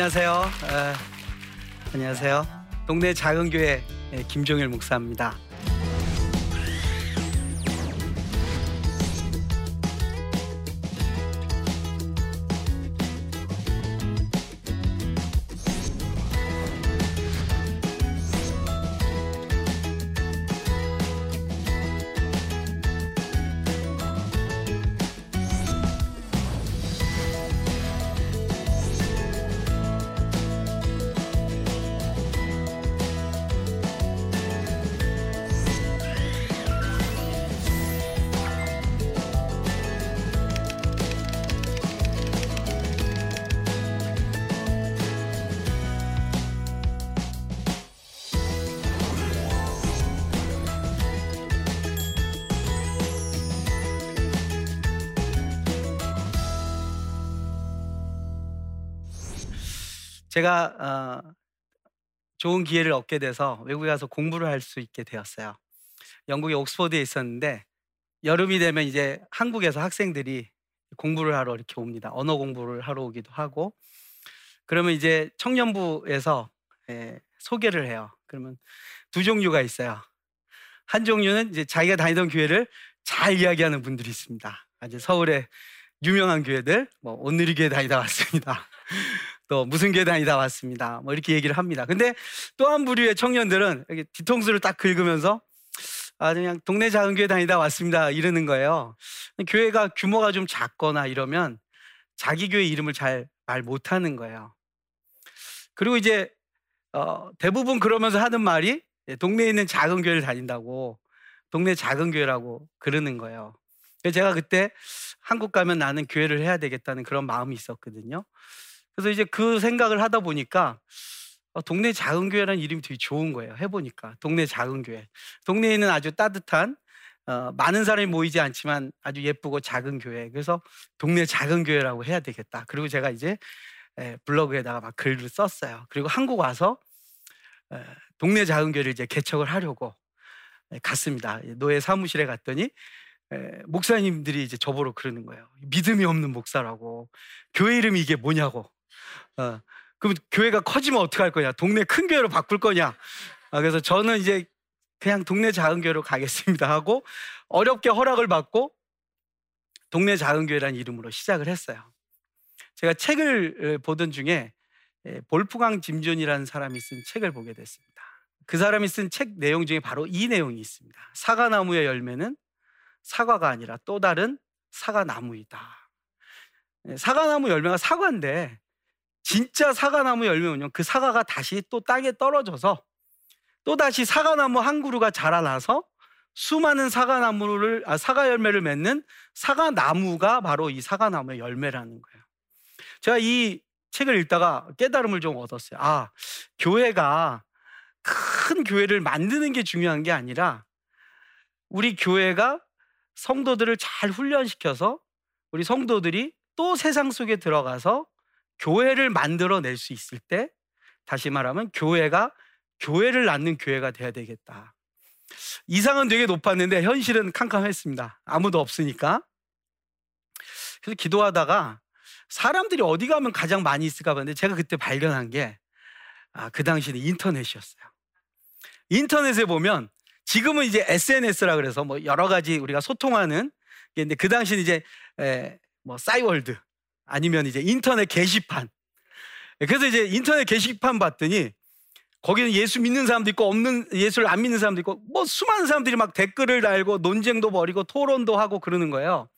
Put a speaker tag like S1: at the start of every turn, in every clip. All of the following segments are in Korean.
S1: 안녕하세요. 에, 안녕하세요. 동네 작은 교회 예, 김종일 목사입니다. 제가 어, 좋은 기회를 얻게 돼서 외국에 가서 공부를 할 수 있게 되었어요. 영국의 옥스퍼드에 있었는데 여름이 되면 이제 한국에서 학생들이 공부를 하러 이렇게 옵니다. 언어 공부를 하러 오기도 하고 그러면 이제 청년부에서 예, 소개를 해요. 그러면 두 종류가 있어요. 한 종류는 이제 자기가 다니던 교회를 잘 이야기하는 분들이 있습니다. 이제 서울의 유명한 교회들, 뭐 온누리 교회 다니다 왔습니다. 또 무슨 다니다 왔습니다. 뭐 이렇게 얘기를 합니다. 근데 또 한 부류의 청년들은 이렇게 뒤통수를 딱 긁으면서 아 그냥 동네 작은 교회 다니다 왔습니다 이러는 거예요. 교회가 규모가 좀 작거나 이러면 자기 교회 이름을 잘 말 못하는 거예요. 그리고 이제 어, 대부분 그러면서 하는 말이 예, 동네에 있는 작은 교회를 다닌다고 동네 작은 교회라고 그러는 거예요. 제가 그때 한국 가면 나는 교회를 해야 되겠다는 그런 마음이 있었거든요. 그래서 이제 그 생각을 하다 보니까 어, 동네 작은 교회라는 이름이 되게 좋은 거예요. 해보니까 동네 작은 교회. 동네에 있는 아주 따뜻한 어, 많은 사람이 모이지 않지만 아주 예쁘고 작은 교회. 그래서 동네 작은 교회라고 해야 되겠다. 그리고 제가 이제 에, 블로그에다가 막 글을 썼어요. 그리고 한국 와서 에, 동네 작은 교회를 이제 개척을 하려고 에, 갔습니다. 노예 사무실에 갔더니 에, 목사님들이 이제 저보러 그러는 거예요. 믿음이 없는 목사라고. 교회 이름이 이게 뭐냐고. 어, 그럼 교회가 커지면 어떻게 할 거냐? 동네 큰 교회로 바꿀 거냐? 아, 그래서 저는 이제 그냥 동네 작은 교회로 가겠습니다 하고 어렵게 허락을 받고 동네 작은 교회라는 이름으로 시작을 했어요. 제가 책을 보던 중에 볼프강 짐존이라는 사람이 쓴 책을 보게 됐습니다. 그 사람이 쓴 책 내용 중에 바로 이 내용이 있습니다. 사과나무의 열매는 사과가 아니라 또 다른 사과나무이다. 사과나무 열매가 사과인데 진짜 사과나무 열매는요, 그 사과가 다시 또 땅에 떨어져서 또 다시 사과나무 한 그루가 자라나서 수많은 사과나무를 아, 사과 열매를 맺는 사과나무가 바로 이 사과나무의 열매라는 거예요. 제가 이 책을 읽다가 깨달음을 좀 얻었어요. 아, 교회가 큰 교회를 만드는 게 중요한 게 아니라 우리 교회가 성도들을 잘 훈련시켜서 우리 성도들이 또 세상 속에 들어가서 교회를 만들어낼 수 있을 때 다시 말하면 교회가 교회를 낳는 교회가 돼야 되겠다. 이상은 되게 높았는데 현실은 캄캄했습니다. 아무도 없으니까. 그래서 기도하다가 사람들이 어디 가면 가장 많이 있을까 봤는데 제가 그때 발견한 게 아, 그 당시는 인터넷이었어요. 인터넷에 보면 지금은 이제 SNS라 그래서 뭐 여러 가지 우리가 소통하는 게 있는데 그 당시는 이제 에, 뭐 싸이월드 아니면 이제 인터넷 게시판. 그래서 이제 인터넷 게시판 봤더니 거기는 예수 믿는 사람도 있고 없는 예수를 안 믿는 사람도 있고 뭐 수많은 사람들이 막 댓글을 달고 논쟁도 벌이고 토론도 하고 그러는 거예요.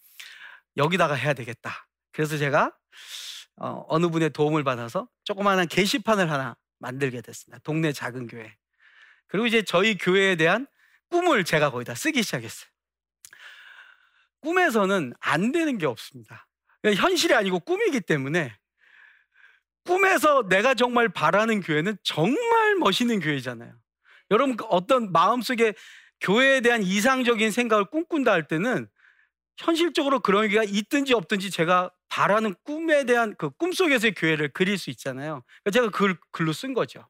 S1: 여기다가 해야 되겠다. 그래서 제가 어, 어느 분의 도움을 받아서 조그마한 게시판을 하나 만들게 됐습니다. 동네 작은 교회. 그리고 이제 저희 교회에 대한 꿈을 제가 거기다 쓰기 시작했어요. 꿈에서는 안 되는 게 없습니다. 현실이 아니고 꿈이기 때문에 꿈에서 내가 정말 바라는 교회는 정말 멋있는 교회잖아요. 여러분 그 어떤 마음속에 교회에 대한 이상적인 생각을 꿈꾼다 할 때는 현실적으로 그런 게 있든지 없든지 제가 바라는 꿈에 대한 그 꿈속에서의 교회를 그릴 수 있잖아요. 제가 그 글로 쓴 거죠.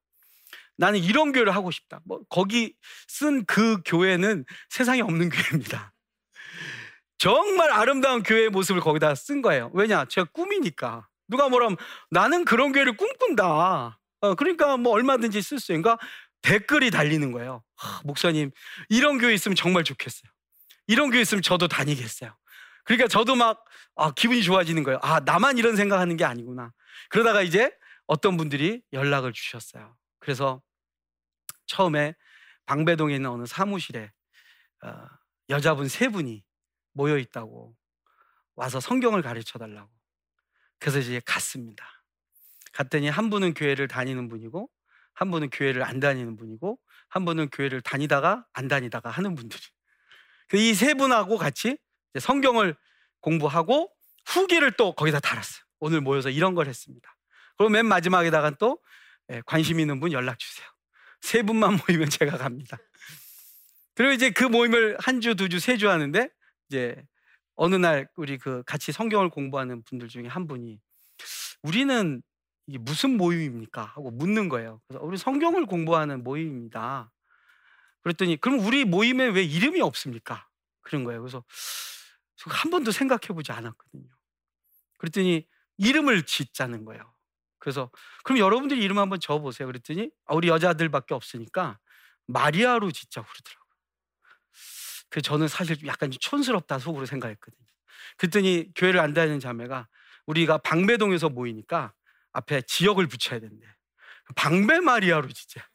S1: 나는 이런 교회를 하고 싶다. 뭐 거기 쓴 그 교회는 세상에 없는 교회입니다. 정말 아름다운 교회의 모습을 거기다 쓴 거예요. 왜냐? 제가 꿈이니까. 누가 뭐라면 나는 그런 교회를 꿈꾼다. 어, 그러니까 뭐 얼마든지 쓸 수 있으니까 댓글이 달리는 거예요. 하, 목사님 이런 교회 있으면 정말 좋겠어요. 이런 교회 있으면 저도 다니겠어요. 그러니까 저도 막 아, 기분이 좋아지는 거예요. 아 나만 이런 생각하는 게 아니구나. 그러다가 이제 어떤 분들이 연락을 주셨어요. 그래서 처음에 방배동에 있는 어느 사무실에 어, 여자분 세 분이 모여 있다고 와서 성경을 가르쳐 달라고. 그래서 이제 갔습니다. 갔더니 한 분은 교회를 다니는 분이고 한 분은 교회를 안 다니는 분이고 한 분은 교회를 다니다가 안 다니다가 하는 분들이. 그이세 분하고 같이 성경을 공부하고 후기를 또 거기다 달았어요. 오늘 모여서 이런 걸 했습니다. 그리고 맨 마지막에다가 또 예, 관심 있는 분 연락 주세요. 세 분만 모이면 제가 갑니다. 그리고 이제 그 모임을 한 주, 두 주, 세 주 하는데 이제 어느 날 우리 그 같이 성경을 공부하는 분들 중에 한 분이 우리는 이게 무슨 모임입니까? 하고 묻는 거예요. 그래서 우리 성경을 공부하는 모임입니다. 그랬더니 그럼 우리 모임에 왜 이름이 없습니까? 그런 거예요. 그래서 한 번도 생각해 보지 않았거든요. 그랬더니 이름을 짓자는 거예요. 그래서 그럼 여러분들이 이름 한번 적어 보세요. 그랬더니 아, 우리 여자들밖에 없으니까 마리아로 짓자고 그러더라고요. 그 저는 사실 약간 촌스럽다 속으로 생각했거든요. 그랬더니 교회를 안 다니는 자매가 우리가 방배동에서 모이니까 앞에 지역을 붙여야 된대. 방배 마리아로 진짜.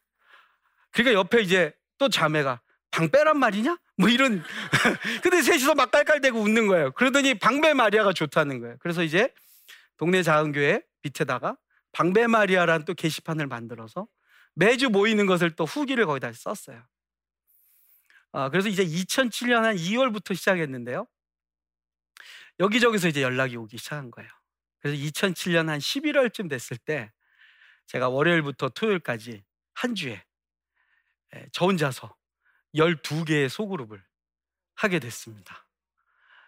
S1: 그러니까 옆에 이제 또 자매가 방배란 말이냐? 뭐 이런. 근데 셋이서 막 깔깔대고 웃는 거예요. 그러더니 방배 마리아가 좋다는 거예요. 그래서 이제 동네 작은 교회 밑에다가 방배 마리아라는 또 게시판을 만들어서 매주 모이는 것을 또 후기를 거기다 썼어요. 아, 그래서 이제 2007년 한 2월부터 시작했는데요. 여기저기서 이제 연락이 오기 시작한 거예요. 그래서 2007년 한 11월쯤 됐을 때 제가 월요일부터 토요일까지 한 주에 예, 저 혼자서 12개의 소그룹을 하게 됐습니다.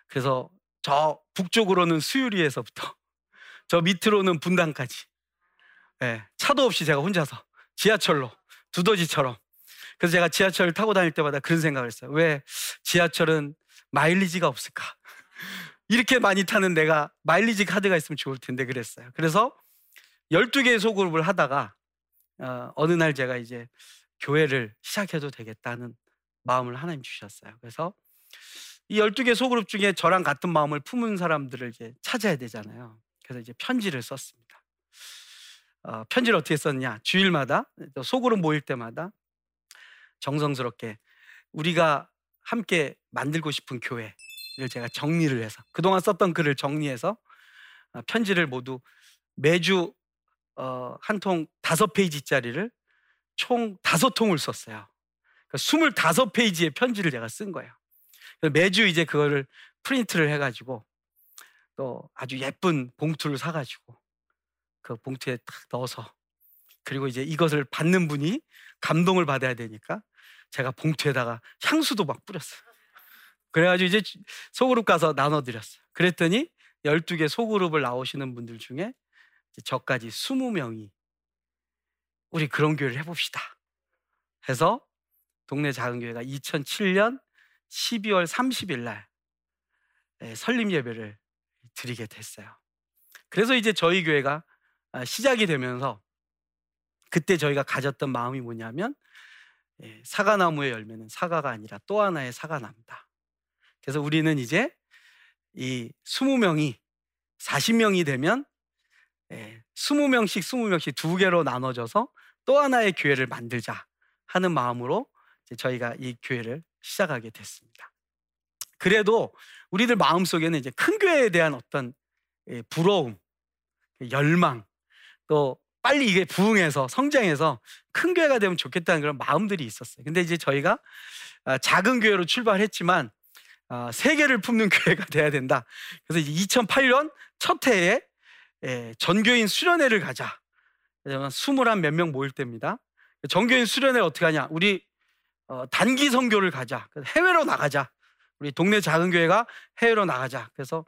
S1: 그래서 저 북쪽으로는 수유리에서부터 저 밑으로는 분당까지 예, 차도 없이 제가 혼자서 지하철로 두더지처럼 그래서 제가 지하철을 타고 다닐 때마다 그런 생각을 했어요. 왜 지하철은 마일리지가 없을까? 이렇게 많이 타는 내가 마일리지 카드가 있으면 좋을 텐데 그랬어요. 그래서 12개의 소그룹을 하다가 어, 느 날 제가 이제 교회를 시작해도 되겠다는 마음을 하나님 주셨어요. 그래서 이 12개 소그룹 중에 저랑 같은 마음을 품은 사람들을 이제 찾아야 되잖아요. 그래서 이제 편지를 썼습니다. 어, 편지를 어떻게 썼냐? 주일마다 소그룹 모일 때마다 정성스럽게 우리가 함께 만들고 싶은 교회를 제가 정리를 해서 그동안 썼던 글을 정리해서 어, 편지를 모두 매주 어, 한 통 다섯 페이지짜리를 총 다섯 통을 썼어요. 그러니까 스물다섯 페이지의 편지를 제가 쓴 거예요. 매주 이제 그거를 프린트를 해가지고 또 아주 예쁜 봉투를 사가지고 그 봉투에 딱 넣어서 그리고 이제 이것을 받는 분이 감동을 받아야 되니까 제가 봉투에다가 향수도 막 뿌렸어요. 그래가지고 이제 소그룹 가서 나눠드렸어요. 그랬더니 12개 소그룹을 나오시는 분들 중에 저까지 20명이 우리 그런 교회를 해봅시다. 해서 동네 작은 교회가 2007년 12월 30일 날 예, 설립 예배를 드리게 됐어요. 그래서 이제 저희 교회가 아, 시작이 되면서 그때 저희가 가졌던 마음이 뭐냐면 예, 사과나무의 열매는 사과가 아니라 또 하나의 사과나무다. 그래서 우리는 이제 이 20명이 40명이 되면 20명씩 20명씩 두 개로 나눠져서 또 하나의 교회를 만들자 하는 마음으로 저희가 이 교회를 시작하게 됐습니다. 그래도 우리들 마음속에는 이제 큰 교회에 대한 어떤 예, 부러움, 열망, 또 빨리 이게 부흥해서 성장해서 큰 교회가 되면 좋겠다는 그런 마음들이 있었어요. 근데 이제 저희가 아, 작은 교회로 출발했지만 아, 세계를 품는 교회가 돼야 된다. 그래서 이제 2008년 첫 해에 예, 전교인 수련회를 가자. 왜냐면 21 몇 명 모일 때입니다. 전교인 수련회 어떻게 하냐? 우리 어, 단기 선교를 가자. 해외로 나가자. 우리 동네 작은 교회가 해외로 나가자. 그래서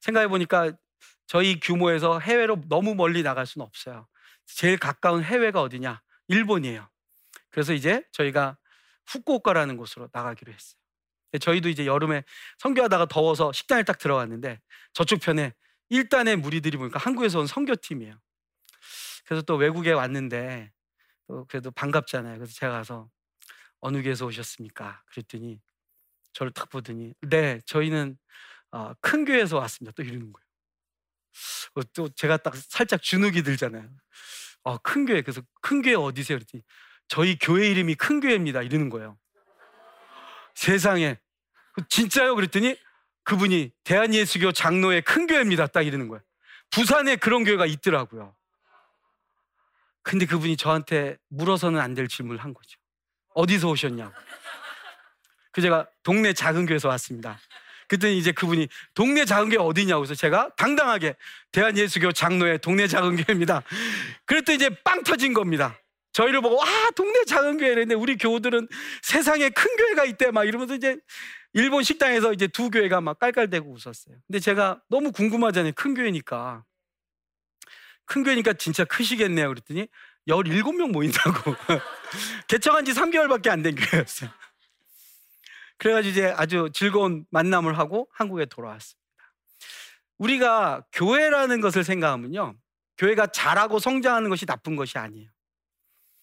S1: 생각해 보니까 저희 규모에서 해외로 너무 멀리 나갈 수는 없어요. 제일 가까운 해외가 어디냐? 일본이에요. 그래서 이제 저희가 후쿠오카라는 곳으로 나가기로 했어요. 저희도 이제 여름에 선교하다가 더워서 식당에 딱 들어갔는데 저쪽 편에 일단의 무리들이 보니까 한국에서 온 선교팀이에요. 그래서 또 외국에 왔는데 또 그래도 반갑잖아요. 그래서 제가 가서 어느 교회에서 오셨습니까? 그랬더니 저를 딱 보더니 네 저희는 어, 큰 교회에서 왔습니다. 또 이러는 거예요. 어, 또 제가 딱 살짝 주눅이 들잖아요. 어, 큰 교회 그래서 큰 교회 어디세요? 그랬더니 저희 교회 이름이 큰 교회입니다. 이러는 거예요. 세상에 진짜요? 그랬더니 그분이 대한예수교 장로의 큰 교회입니다. 딱 이러는 거예요. 부산에 그런 교회가 있더라고요. 근데 그분이 저한테 물어서는 안 될 질문을 한 거죠. 어디서 오셨냐고. 그 제가 동네 작은 교회에서 왔습니다. 그랬더니 이제 그분이 동네 작은 교회 어디냐고 해서 제가 당당하게 대한예수교 장로의 동네 작은 교회입니다. 그랬더니 이제 빵 터진 겁니다. 저희를 보고 와 동네 작은 교회랬는데 우리 교우들은 세상에 큰 교회가 있대 막 이러면서 이제 일본 식당에서 이제 두 교회가 막 깔깔대고 웃었어요. 근데 제가 너무 궁금하잖아요. 큰 교회니까. 큰 교회니까 진짜 크시겠네요. 그랬더니 17명 모인다고. 개척한 지 3개월밖에 안 된 교회였어요. 그래가지고 이제 아주 즐거운 만남을 하고 한국에 돌아왔습니다. 우리가 교회라는 것을 생각하면요. 교회가 잘하고 성장하는 것이 나쁜 것이 아니에요.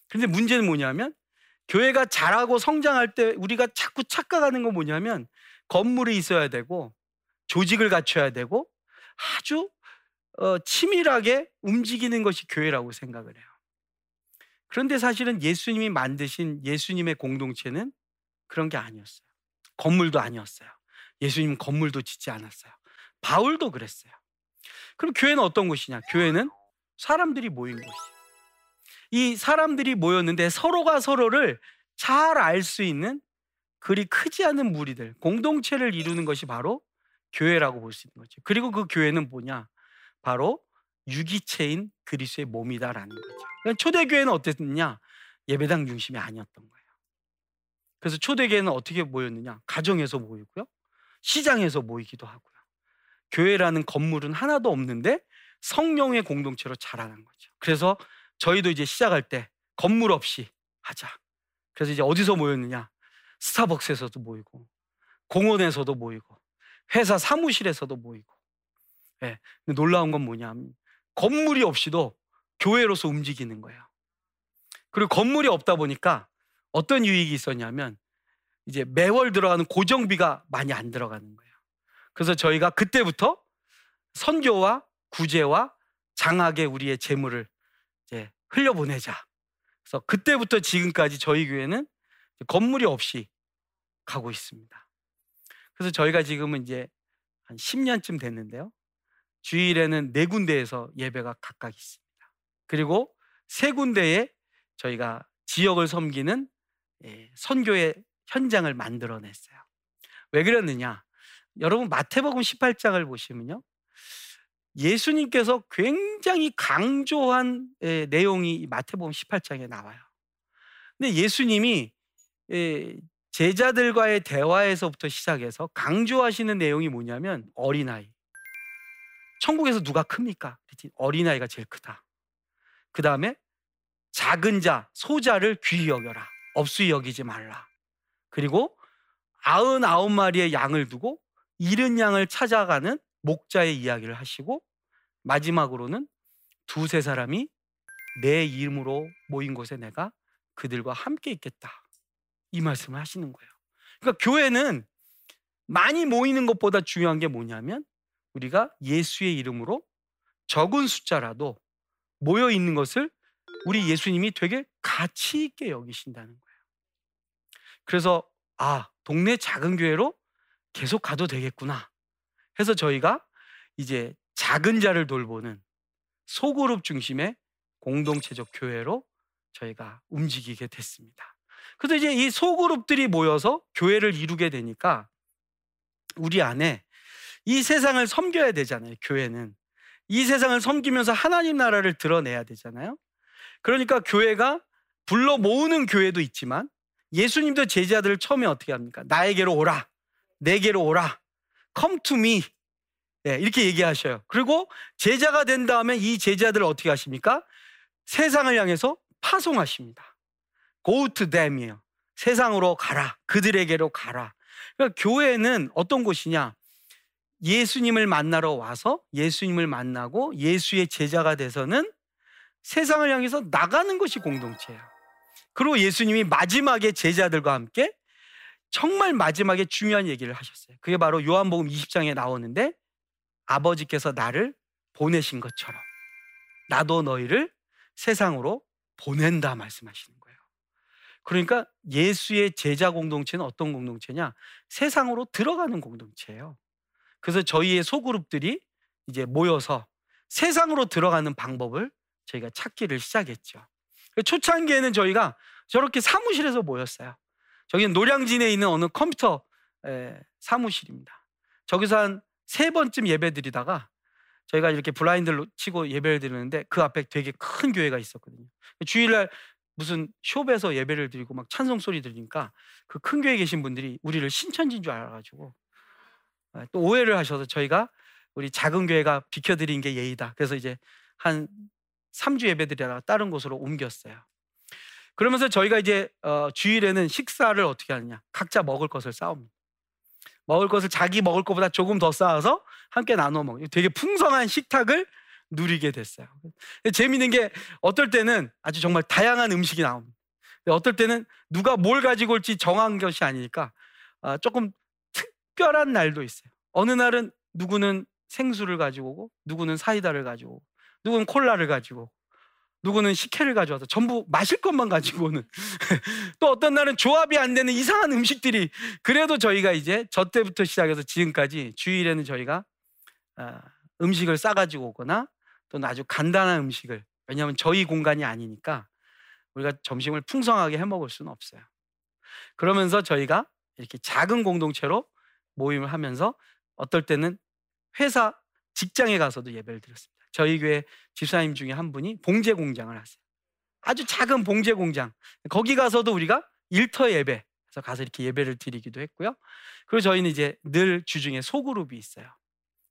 S1: 근데 문제는 뭐냐면 교회가 잘하고 성장할 때 우리가 자꾸 착각하는 건 뭐냐면 건물이 있어야 되고 조직을 갖춰야 되고 아주 어, 치밀하게 움직이는 것이 교회라고 생각을 해요. 그런데 사실은 예수님이 만드신 예수님의 공동체는 그런 게 아니었어요. 건물도 아니었어요. 예수님 건물도 짓지 않았어요. 바울도 그랬어요. 그럼 교회는 어떤 곳이냐? 교회는 사람들이 모인 곳이에요. 이 사람들이 모였는데 서로가 서로를 잘 알 수 있는 그리 크지 않은 무리들, 공동체를 이루는 것이 바로 교회라고 볼 수 있는 거죠. 그리고 그 교회는 뭐냐? 바로 유기체인 그리스의 몸이다라는 거죠. 그러니까 초대교회는 어땠느냐? 예배당 중심이 아니었던 거예요. 그래서 초대교회는 어떻게 모였느냐? 가정에서 모이고요. 시장에서 모이기도 하고요. 교회라는 건물은 하나도 없는데 성령의 공동체로 자라는 거죠. 그래서 저희도 이제 시작할 때 건물 없이 하자. 그래서 이제 어디서 모였느냐? 스타벅스에서도 모이고, 공원에서도 모이고, 회사 사무실에서도 모이고. 예. 근데 놀라운 건 뭐냐면 건물이 없이도 교회로서 움직이는 거예요. 그리고 건물이 없다 보니까 어떤 유익이 있었냐면 이제 매월 들어가는 고정비가 많이 안 들어가는 거예요. 그래서 저희가 그때부터 선교와 구제와 장학에 우리의 재물을 이제 흘려보내자. 그래서 그때부터 지금까지 저희 교회는 건물이 없이 가고 있습니다. 그래서 저희가 지금은 이제 한 10년쯤 됐는데요. 주일에는 네 군데에서 예배가 각각 있습니다. 그리고 세 군데에 저희가 지역을 섬기는 예, 선교의 현장을 만들어냈어요. 왜 그랬느냐? 여러분 마태복음 18장을 보시면요. 예수님께서 굉장히 강조한 예, 내용이 마태복음 18장에 나와요. 근데 예수님이 예, 제자들과의 대화에서부터 시작해서 강조하시는 내용이 뭐냐면 어린아이. 천국에서 누가 큽니까? 어린아이가 제일 크다. 그 다음에 작은 자, 소자를 귀히 여겨라. 없수히 여기지 말라. 그리고 아흔아홉 마리의 양을 두고 잃은 양을 찾아가는 목자의 이야기를 하시고 마지막으로는 두세 사람이 내 이름으로 모인 곳에 내가 그들과 함께 있겠다. 이 말씀을 하시는 거예요. 그러니까 교회는 많이 모이는 것보다 중요한 게 뭐냐면 우리가 예수의 이름으로 적은 숫자라도 모여 있는 것을 우리 예수님이 되게 가치 있게 여기신다는 거예요. 그래서 아, 동네 작은 교회로 계속 가도 되겠구나. 해서 저희가 이제 작은 자를 돌보는 소그룹 중심의 공동체적 교회로 저희가 움직이게 됐습니다. 그래서 이제 이 소그룹들이 모여서 교회를 이루게 되니까 우리 안에 이 세상을 섬겨야 되잖아요, 교회는. 이 세상을 섬기면서 하나님 나라를 드러내야 되잖아요. 그러니까 교회가 불러 모으는 교회도 있지만 예수님도 제자들을 처음에 어떻게 합니까? 나에게로 오라. 내게로 오라. Come to me. 네, 이렇게 얘기하셔요. 그리고 제자가 된 다음에 이 제자들을 어떻게 하십니까? 세상을 향해서 파송하십니다. Go to them이에요. 세상으로 가라. 그들에게로 가라. 그러니까 교회는 어떤 곳이냐? 예수님을 만나러 와서 예수님을 만나고 예수의 제자가 돼서는 세상을 향해서 나가는 것이 공동체예요. 그리고 예수님이 마지막에 제자들과 함께 정말 마지막에 중요한 얘기를 하셨어요. 그게 바로 요한복음 20장에 나오는데 아버지께서 나를 보내신 것처럼 나도 너희를 세상으로 보낸다 말씀하시는 거예요. 그러니까 예수의 제자 공동체는 어떤 공동체냐? 세상으로 들어가는 공동체예요. 그래서 저희의 소그룹들이 이제 모여서 세상으로 들어가는 방법을 저희가 찾기를 시작했죠. 초창기에는 저희가 저렇게 사무실에서 모였어요. 저기는 노량진에 있는 어느 컴퓨터 사무실입니다. 저기서 한 세 번쯤 예배 드리다가 저희가 이렇게 블라인드를 치고 예배를 드리는데 그 앞에 되게 큰 교회가 있었거든요. 주일날 무슨 숍에서 예배를 드리고 막 찬송 소리 들으니까 그 큰 교회에 계신 분들이 우리를 신천지인 줄 알아가지고 아, 또 오해를 하셔서 저희가 우리 작은 교회가 비켜드린 게 예의다. 그래서 이제 한 3주 예배 드리다가 다른 곳으로 옮겼어요. 그러면서 저희가 이제 어, 주일에는 식사를 어떻게 하느냐. 각자 먹을 것을 싸웁니다. 먹을 것을 자기 먹을 것보다 조금 더 쌓아서 함께 나눠 먹는 되게 풍성한 식탁을 누리게 됐어요. 재미있는 게 어떨 때는 아주 정말 다양한 음식이 나옵니다. 어떨 때는 누가 뭘 가지고 올지 정한 것이 아니니까 아, 조금 특별한 날도 있어요. 어느 날은 누구는 생수를 가지고 오고 누구는 사이다를 가지고 오고 누구는 콜라를 가지고 누구는 식혜를 가져와서 전부 마실 것만 가지고 오는 또 어떤 날은 조합이 안 되는 이상한 음식들이 그래도 저희가 이제 저 때부터 시작해서 지금까지 주일에는 저희가 아, 음식을 싸가지고 오거나 또는 아주 간단한 음식을 왜냐하면 저희 공간이 아니니까 우리가 점심을 풍성하게 해 먹을 수는 없어요. 그러면서 저희가 이렇게 작은 공동체로 모임을 하면서 어떨 때는 회사 직장에 가서도 예배를 드렸습니다. 저희 교회 집사님 중에 한 분이 봉제 공장을 하세요. 아주 작은 봉제 공장. 거기 가서도 우리가 일터 예배 그래서 가서 이렇게 예배를 드리기도 했고요. 그리고 저희는 이제 늘 주중에 소그룹이 있어요.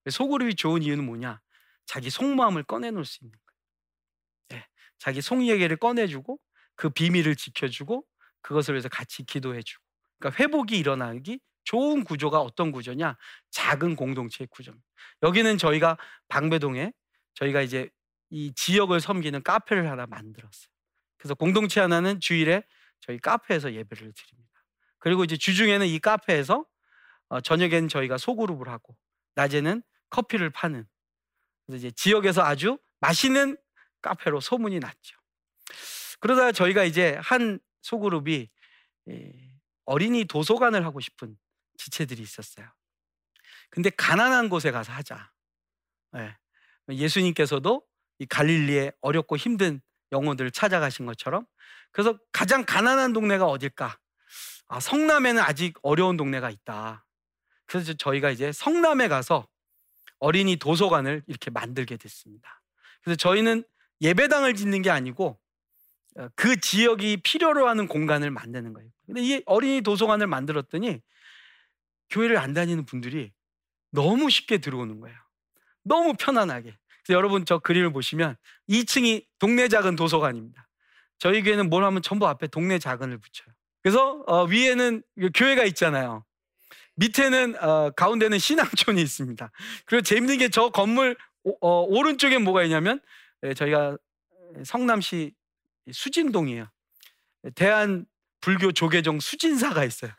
S1: 소그룹이 좋은 이유는 뭐냐? 자기 속마음을 꺼내놓을 수 있는 거예요. 네, 자기 속 얘기를 꺼내주고 그 비밀을 지켜주고 그것을 위해서 같이 기도해주고 그러니까 회복이 일어나기 좋은 구조가 어떤 구조냐? 작은 공동체의 구조입니다. 여기는 저희가 방배동에 저희가 이제 이 지역을 섬기는 카페를 하나 만들었어요. 그래서 공동체 하나는 주일에 저희 카페에서 예배를 드립니다. 그리고 이제 주중에는 이 카페에서 어, 저녁에는 저희가 소그룹을 하고 낮에는 커피를 파는 그래서 이제 지역에서 아주 맛있는 카페로 소문이 났죠. 그러다 저희가 이제 한 소그룹이 어린이 도서관을 하고 싶은 지체들이 있었어요. 근데 가난한 곳에 가서 하자. 네. 예수님께서도 이 갈릴리의 어렵고 힘든 영혼들을 찾아가신 것처럼 그래서 가장 가난한 동네가 어딜까? 아, 성남에는 아직 어려운 동네가 있다. 그래서 저희가 이제 성남에 가서 어린이 도서관을 이렇게 만들게 됐습니다. 그래서 저희는 예배당을 짓는 게 아니고 어, 그 지역이 필요로 하는 공간을 만드는 거예요. 근데 이 어린이 도서관을 만들었더니 교회를 안 다니는 분들이 너무 쉽게 들어오는 거예요. 너무 편안하게. 여러분 저 그림을 보시면 2층이 동네 작은 도서관입니다. 저희 교회는 뭘 하면 전부 앞에 동네 작은을 붙여요. 그래서 어, 위에는 교회가 있잖아요. 밑에는 어, 가운데는 신앙촌이 있습니다. 그리고 재밌는 게 저 건물 오, 어, 오른쪽에 뭐가 있냐면 예, 저희가 성남시 수진동이에요. 대한 불교 조계종 수진사가 있어요.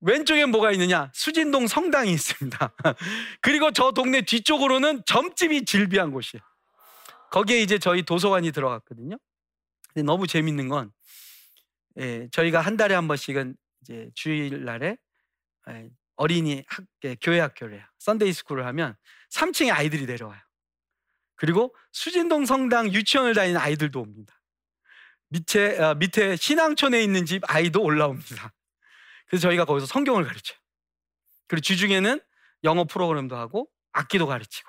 S1: 왼쪽에 뭐가 있느냐? 수진동 성당이 있습니다. 그리고 저 동네 뒤쪽으로는 점집이 질비한 곳이에요. 거기에 이제 저희 도서관이 들어갔거든요. 근데 너무 재밌는 건 예, 저희가 한 달에 한 번씩은 이제 주일날에 예, 어린이 학, 예, 교회 학교를 해요. Sunday school을 하면 3층에 아이들이 내려와요. 그리고 수진동 성당 유치원을 다니는 아이들도 옵니다. 밑에, 어, 밑에 신앙촌에 있는 집 아이도 올라옵니다. 그래서 저희가 거기서 성경을 가르쳐요. 그리고 주중에는 영어 프로그램도 하고 악기도 가르치고.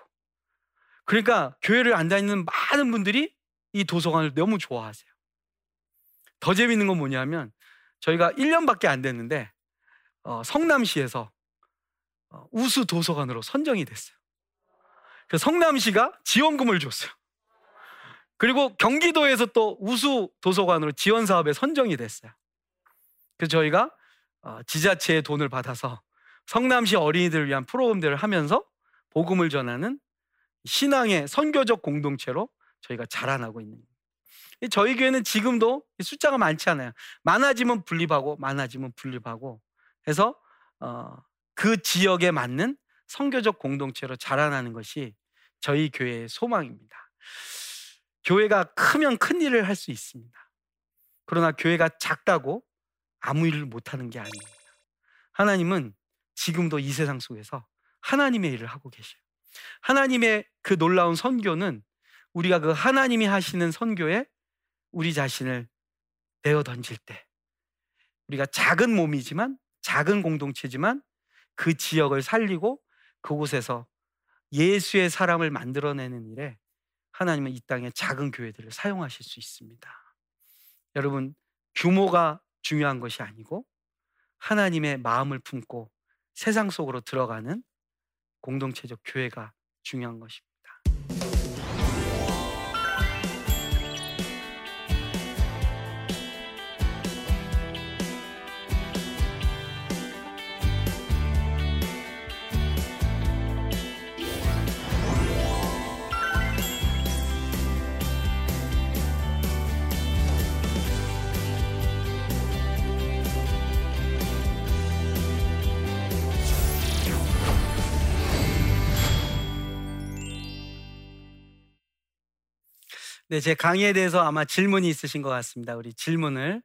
S1: 그러니까 교회를 안 다니는 많은 분들이 이 도서관을 너무 좋아하세요. 더 재밌는 건 뭐냐면 저희가 1년밖에 안 됐는데 어, 성남시에서 어, 우수 도서관으로 선정이 됐어요. 그 성남시가 지원금을 줬어요. 그리고 경기도에서 또 우수 도서관으로 지원 사업에 선정이 됐어요. 그래서 저희가 어, 지자체의 돈을 받아서 성남시 어린이들을 위한 프로그램들을 하면서 복음을 전하는 신앙의 선교적 공동체로 저희가 자라나고 있는 거예요. 저희 교회는 지금도 숫자가 많지 않아요. 많아지면 분립하고 많아지면 분립하고 해서 어, 그 지역에 맞는 선교적 공동체로 자라나는 것이 저희 교회의 소망입니다. 교회가 크면 큰 일을 할 수 있습니다. 그러나 교회가 작다고 아무 일을 못하는 게 아닙니다. 하나님은 지금도 이 세상 속에서 하나님의 일을 하고 계셔요. 하나님의 그 놀라운 선교는 우리가 그 하나님이 하시는 선교에 우리 자신을 내어 던질 때 우리가 작은 몸이지만 작은 공동체지만 그 지역을 살리고 그곳에서 예수의 사람을 만들어내는 일에 하나님은 이 땅에 작은 교회들을 사용하실 수 있습니다. 여러분, 규모가 중요한 것이 아니고 하나님의 마음을 품고 세상 속으로 들어가는 공동체적 교회가 중요한 것입니다. 네, 제 강의에 대해서 아마 질문이 있으신 것 같습니다. 우리 질문을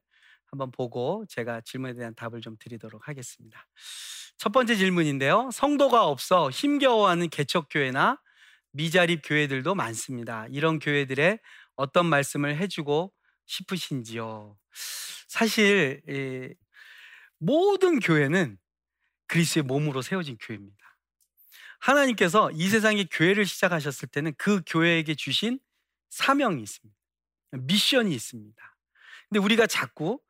S1: 한번 보고 제가 질문에 대한 답을 좀 드리도록 하겠습니다. 첫 번째 질문인데요. 성도가 없어 힘겨워하는 개척교회나 미자립 교회들도 많습니다. 이런 교회들의 어떤 말씀을 해주고 싶으신지요? 사실 모든 교회는 그리스의 몸으로 세워진 교회입니다. 하나님께서 이 세상에 교회를 시작하셨을 때는 그 교회에게 주신 사명이 있습니다. 미션이 있습니다. 근데 우리가 자꾸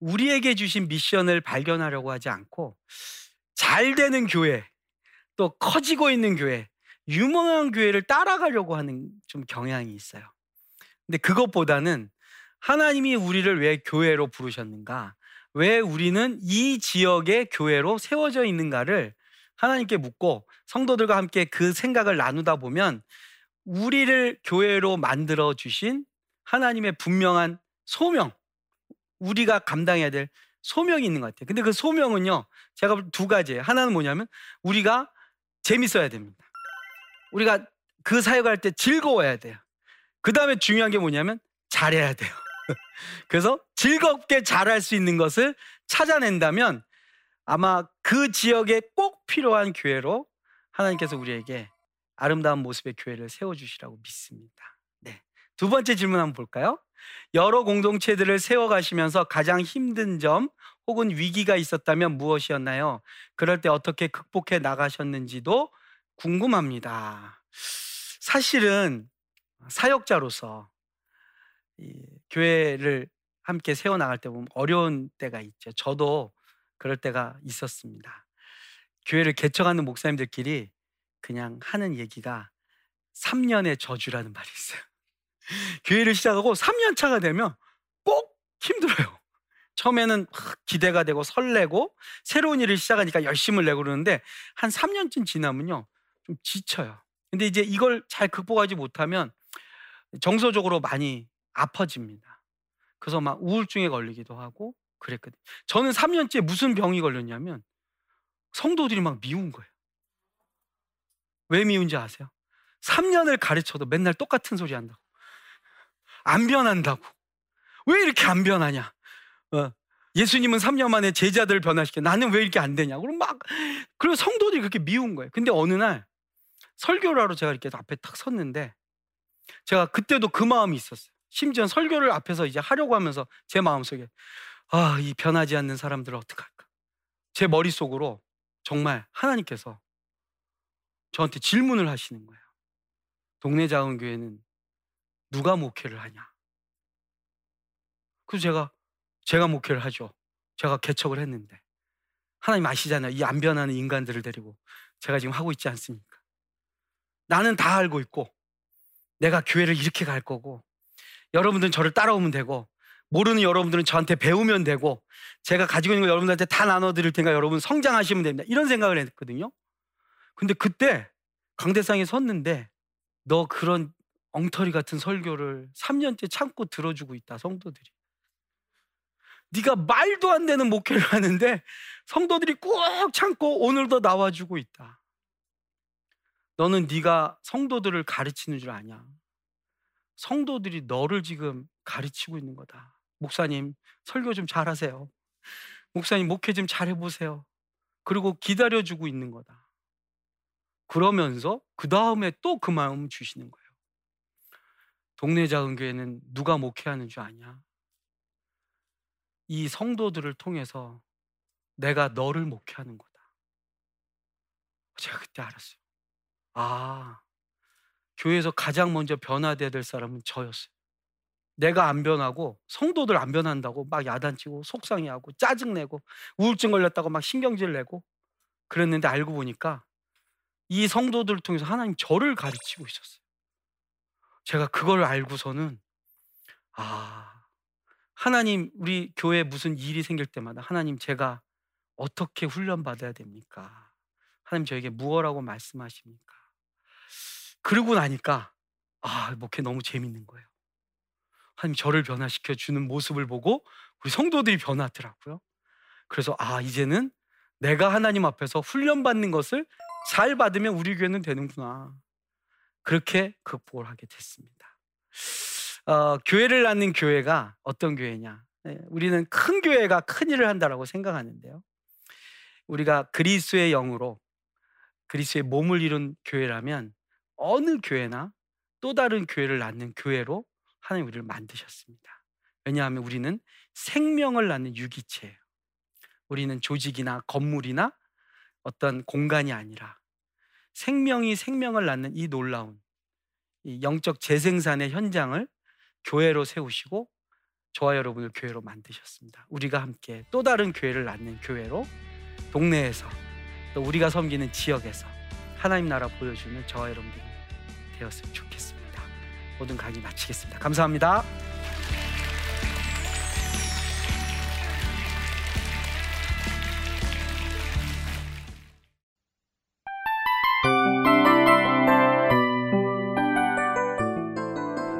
S1: 우리에게 주신 미션을 발견하려고 하지 않고 잘 되는 교회, 또 커지고 있는 교회, 유명한 교회를 따라가려고 하는 좀 경향이 있어요. 근데 그것보다는 하나님이 우리를 왜 교회로 부르셨는가? 왜 우리는 이 지역의 교회로 세워져 있는가를 하나님께 묻고 성도들과 함께 그 생각을 나누다 보면 우리를 교회로 만들어 주신 하나님의 분명한 소명, 우리가 감당해야 될 소명이 있는 것 같아요. 근데 그 소명은요, 제가 두 가지예요. 하나는 뭐냐면 우리가 재밌어야 됩니다. 우리가 그 사역할 때 즐거워야 돼요. 그 다음에 중요한 게 뭐냐면 잘해야 돼요. 그래서 즐겁게 잘할 수 있는 것을 찾아낸다면 아마 그 지역에 꼭 필요한 교회로 하나님께서 우리에게 아름다운 모습의 교회를 세워주시라고 믿습니다. 네. 두 번째 질문 한번 볼까요? 여러 공동체들을 세워가시면서 가장 힘든 점 혹은 위기가 있었다면 무엇이었나요? 그럴 때 어떻게 극복해 나가셨는지도 궁금합니다. 사실은 사역자로서 교회를 함께 세워나갈 때 보면 어려운 때가 있죠. 저도 그럴 때가 있었습니다. 교회를 개척하는 목사님들끼리 그냥 하는 얘기가 3년의 저주라는 말이 있어요. 교회를 시작하고 3년 차가 되면 꼭 힘들어요. 처음에는 기대가 되고 설레고 새로운 일을 시작하니까 열심을 내고 그러는데 한 3년쯤 지나면요. 좀 지쳐요. 근데 이제 이걸 잘 극복하지 못하면 정서적으로 많이 아파집니다. 그래서 막 우울증에 걸리기도 하고 그랬거든요. 저는 3년째 무슨 병이 걸렸냐면 성도들이 막 미운 거예요. 왜 미운지 아세요? 3년을 가르쳐도 맨날 똑같은 소리 한다고. 안 변한다고. 왜 이렇게 안 변하냐? 어. 예수님은 3년 만에 제자들을 변화시켜. 나는 왜 이렇게 안 되냐? 그럼 막, 그리고 성도들이 그렇게 미운 거예요. 근데 어느 날 설교를 하러 제가 이렇게 앞에 탁 섰는데 제가 그때도 그 마음이 있었어요. 심지어 설교를 앞에서 이제 하려고 하면서 제 마음속에 아, 이 변하지 않는 사람들을 어떡할까? 제 머릿속으로 정말 하나님께서 저한테 질문을 하시는 거예요. 동네 작은 교회는 누가 목회를 하냐? 그래서 제가 제가 목회를 하죠. 제가 개척을 했는데 하나님 아시잖아요. 이 안 변하는 인간들을 데리고 제가 지금 하고 있지 않습니까? 나는 다 알고 있고 내가 교회를 이렇게 갈 거고 여러분들은 저를 따라오면 되고 모르는 여러분들은 저한테 배우면 되고 제가 가지고 있는 걸 여러분들한테 다 나눠 드릴 테니까 여러분 성장하시면 됩니다. 이런 생각을 했거든요. 근데 그때 강대상에 섰는데 너 그런 엉터리 같은 설교를 3년째 참고 들어주고 있다 성도들이. 네가 말도 안 되는 목회를 하는데 성도들이 꾹 참고 오늘도 나와주고 있다. 너는 네가 성도들을 가르치는 줄 아냐? 성도들이 너를 지금 가르치고 있는 거다. 목사님 설교 좀 잘하세요. 목사님 목회 좀 잘해보세요. 그리고 기다려주고 있는 거다. 그러면서 그 다음에 또 그 마음 주시는 거예요. 동네 작은 교회는 누가 목회하는 줄 아냐? 이 성도들을 통해서 내가 너를 목회하는 거다. 제가 그때 알았어요. 아, 교회에서 가장 먼저 변화돼야 될 사람은 저였어요. 내가 안 변하고 성도들 안 변한다고 막 야단치고 속상해하고 짜증내고 우울증 걸렸다고 막 신경질 내고 그랬는데 알고 보니까 이 성도들을 통해서 하나님 저를 가르치고 있었어요. 제가 그걸 알고서는 아 하나님 우리 교회 무슨 일이 생길 때마다 하나님 제가 어떻게 훈련 받아야 됩니까? 하나님 저에게 무엇라고 말씀하십니까? 그러고 나니까 아 목회 너무 재밌는 거예요. 하나님 저를 변화시켜 주는 모습을 보고 우리 성도들이 변하더라고요. 그래서 아 이제는 내가 하나님 앞에서 훈련 받는 것을 잘 받으면 우리 교회는 되는구나. 그렇게 극복을 하게 됐습니다. 어, 교회를 낳는 교회가 어떤 교회냐? 네, 우리는 큰 교회가 큰 일을 한다라고 생각하는데요. 우리가 그리스의 영으로 그리스의 몸을 이룬 교회라면 어느 교회나 또 다른 교회를 낳는 교회로 하나님 우리를 만드셨습니다. 왜냐하면 우리는 생명을 낳는 유기체예요. 우리는 조직이나 건물이나 어떤 공간이 아니라 생명이 생명을 낳는 이 놀라운 이 영적 재생산의 현장을 교회로 세우시고 저와 여러분을 교회로 만드셨습니다. 우리가 함께 또 다른 교회를 낳는 교회로 동네에서 또 우리가 섬기는 지역에서 하나님 나라 보여주는 저와 여러분들이 되었으면 좋겠습니다. 모든 강의 마치겠습니다. 감사합니다.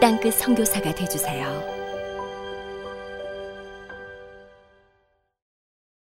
S2: 땅끝 성교사가 되주세요